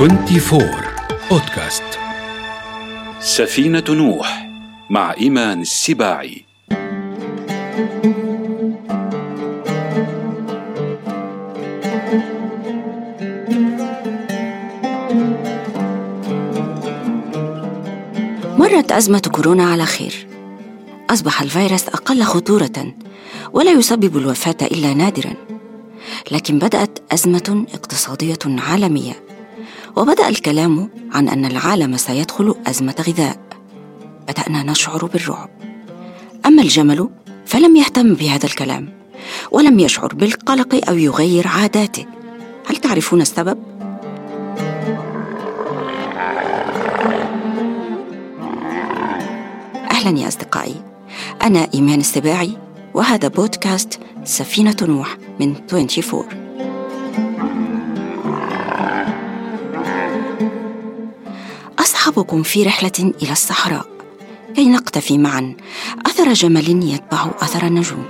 24 بودكاست سفينة نوح مع إيمان السباعي. مرت أزمة كورونا على خير. أصبح الفيروس أقل خطورة ولا يسبب الوفاة إلا نادرا. لكن بدأت أزمة اقتصادية عالمية. وبدأ الكلام عن أن العالم سيدخل أزمة غذاء. بدأنا نشعر بالرعب. أما الجمل فلم يهتم بهذا الكلام ولم يشعر بالقلق أو يغير عاداته. هل تعرفون السبب؟ أهلا يا أصدقائي. أنا إيمان السباعي وهذا بودكاست سفينة نوح من 24 أصحابكم في رحلة إلى الصحراء. كي نقتفي معا. أثر جمل يتبع أثر النجوم.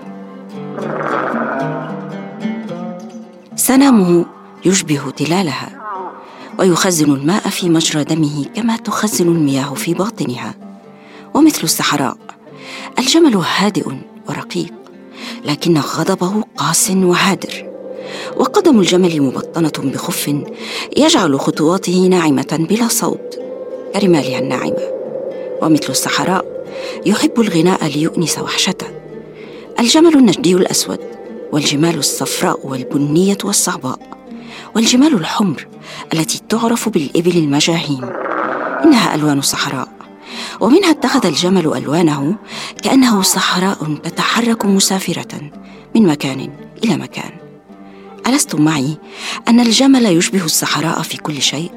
سنامه يشبه تلالها ويخزن الماء في مجرى دمه كما تخزن المياه في باطنها. ومثل الصحراء الجمل هادئ ورقيق لكن غضبه قاس وهادر. وقدم الجمل مبطنة بخف يجعل خطواته ناعمة بلا صوت. كرمالها الناعمه ومثل الصحراء يحب الغناء ليؤنس وحشته. الجمل النجدي الأسود والجمال الصفراء والبنية والصعباء والجمال الحمر التي تعرف بالإبل المجاهيم. إنها ألوان صحراء. ومنها اتخذ الجمل ألوانه كأنه صحراء تتحرك مسافرة من مكان إلى مكان. ألستم معي أن الجمل يشبه الصحراء في كل شيء؟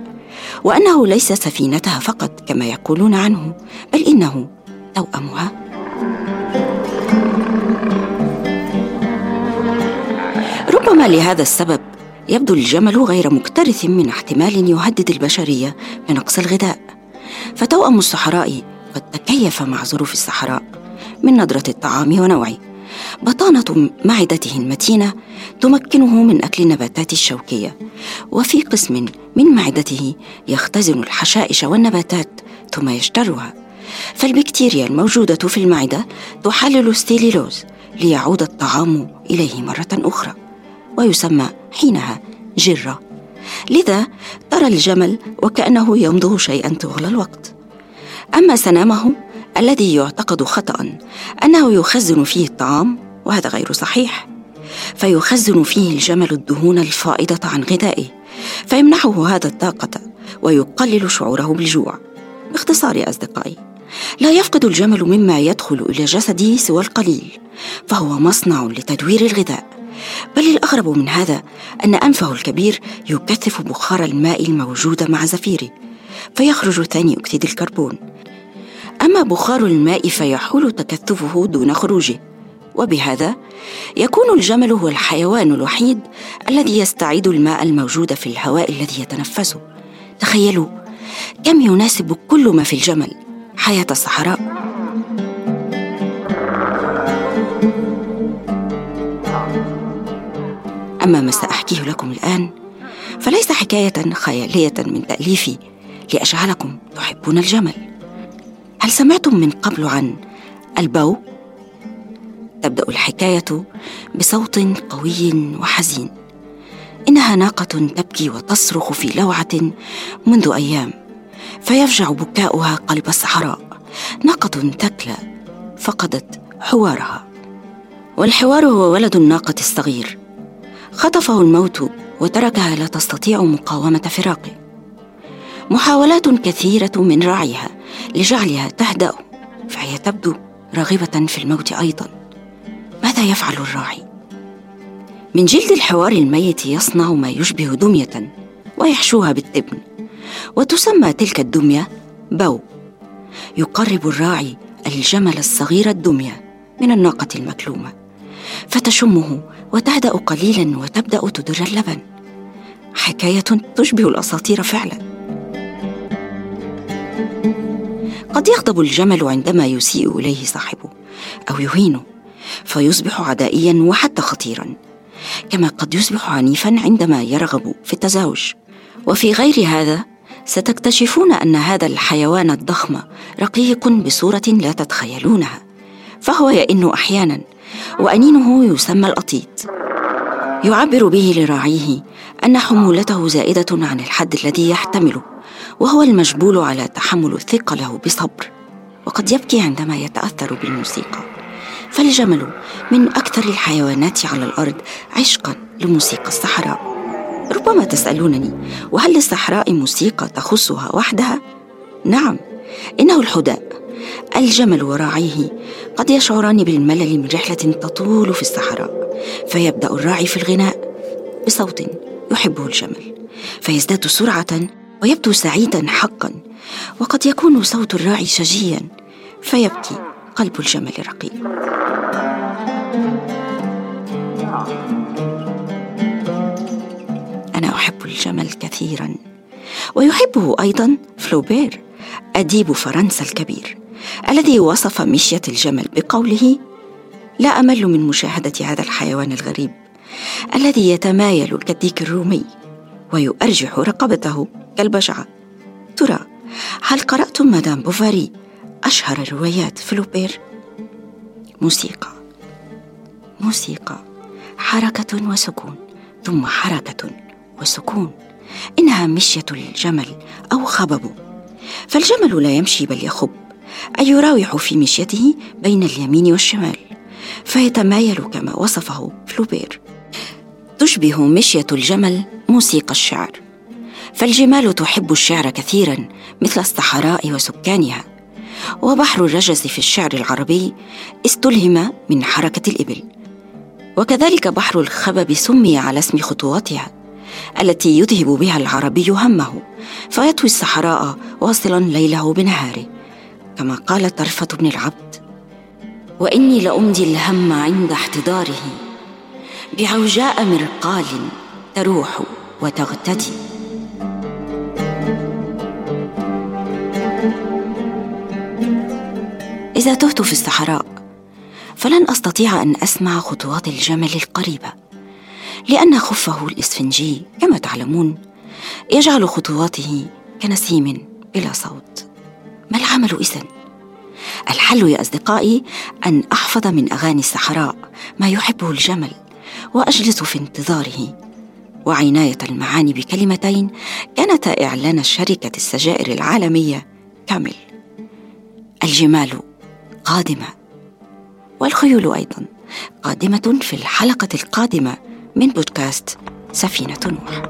وأنه ليس سفينتها فقط كما يقولون عنه بل إنه توأمها. ربما لهذا السبب يبدو الجمل غير مكترث من احتمال يهدد البشرية بنقص الغذاء. فتوأم الصحراء قد تكيف مع ظروف الصحراء من ندرة الطعام ونوعه. بطانة معدته المتينة تمكنه من أكل النباتات الشوكية وفي قسم من معدته يختزن الحشائش والنباتات ثم يجترها فالبكتيريا الموجودة في المعدة تحلل الستيليلوز ليعود الطعام إليه مرة أخرى ويسمى حينها جرة. لذا ترى الجمل وكأنه يمضغ شيئا طوال الوقت. أما سنامه الذي يعتقد خطأ أنه يخزن فيه الطعام وهذا غير صحيح. فيخزن فيه الجمل الدهون الفائضة عن غذائه فيمنحه هذا الطاقة ويقلل شعوره بالجوع. باختصار يا أصدقائي لا يفقد الجمل مما يدخل إلى جسده سوى القليل فهو مصنع لتدوير الغذاء. بل الأغرب من هذا أن أنفه الكبير يكثف بخار الماء الموجود مع زفيره فيخرج ثاني أكسيد الكربون. أما بخار الماء فيحول تكثفه دون خروجه وبهذا يكون الجمل هو الحيوان الوحيد الذي يستعيد الماء الموجود في الهواء الذي يتنفسه. تخيلوا كم يناسب كل ما في الجمل حياة الصحراء. أما ما سأحكيه لكم الآن فليس حكاية خيالية من تأليفي لاجعلكم تحبون الجمل. هل سمعتم من قبل عن البو؟ تبدأ الحكاية بصوت قوي وحزين. إنها ناقة تبكي وتصرخ في لوعة منذ أيام فيفجع بكاؤها قلب الصحراء ناقة تكلى فقدت حوارها. والحوار هو ولد الناقة الصغير. خطفه الموت وتركها لا تستطيع مقاومة فراقه. محاولات كثيرة من راعيها لجعلها تهدأ فهي تبدو راغبة في الموت أيضا. ماذا يفعل الراعي؟ من جلد الحوار الميت يصنع ما يشبه دمية ويحشوها بالتبن وتسمى تلك الدمية بو. يقرب الراعي الجمل الصغير الدمية من الناقة المكلومة فتشمه وتهدأ قليلا وتبدأ تدر اللبن. حكاية تشبه الأساطير فعلا. قد يغضب الجمل عندما يسيء إليه صاحبه أو يهينه فيصبح عدائيا وحتى خطيرا كما قد يصبح عنيفا عندما يرغب في التزاوج. وفي غير هذا ستكتشفون أن هذا الحيوان الضخم رقيق بصورة لا تتخيلونها فهو يئن أحيانا وأنينه يسمى الاطيط يعبر به لراعيه أن حمولته زائدة عن الحد الذي يحتمله وهو المجبول على تحمل ثقله بصبر وقد يبكي عندما يتأثر بالموسيقى. فالجمل من أكثر الحيوانات على الأرض عشقا لموسيقى الصحراء. ربما تسألونني وهل للصحراء موسيقى تخصها وحدها؟ نعم إنه الحداء. الجمل وراعيه قد يشعران بالملل من رحلة تطول في الصحراء. فيبدأ الراعي في الغناء بصوت يحبه الجمل فيزداد سرعة ويبدو سعيدا حقا وقد يكون صوت الراعي شجيا فيبكي قلب الجمل رقيق. أنا أحب الجمل كثيرا ويحبه أيضا فلوبير أديب فرنسا الكبير الذي وصف مشية الجمل بقوله لا أمل من مشاهدة هذا الحيوان الغريب الذي يتمايل كالديك الرومي ويؤرجح رقبته كالبشعة. ترى هل قرأتم مدام بوفاري أشهر روايات فلوبير موسيقى. موسيقى. حركة وسكون ثم حركة وسكون. إنها مشية الجمل أو خببه فالجمل لا يمشي بل يخب أي يراوح في مشيته بين اليمين والشمال. فيتمايل كما وصفه فلوبير. تشبه مشية الجمل موسيقى الشعر. فالجمال تحب الشعر كثيرا مثل الصحراء وسكانها. وبحر الرجس في الشعر العربي استلهم من حركة الإبل. وكذلك بحر الخبب سمي على اسم خطواتها التي يذهب بها العربي همه فيطوي الصحراء واصلا ليله بنهاره كما قال طرفة بن العبد وإني لأمضي الهم عند احتضاره بعوجاء مرقال تروح وتغتدي إذا تهت في الصحراء فلن أستطيع أن أسمع خطوات الجمل القريبة لأن خفه الإسفنجي كما تعلمون يجعل خطواته كنسيم بلا صوت ما العمل إذن؟ الحل يا أصدقائي أن أحفظ من أغاني الصحراء ما يحبه الجمل وأجلس في انتظاره. وعناية المعاني بكلمتين كانتا إعلان شركة السجائر العالمية كامل. الجمال قادمة والخيول أيضا قادمة في الحلقة القادمة من بودكاست سفينة نوح.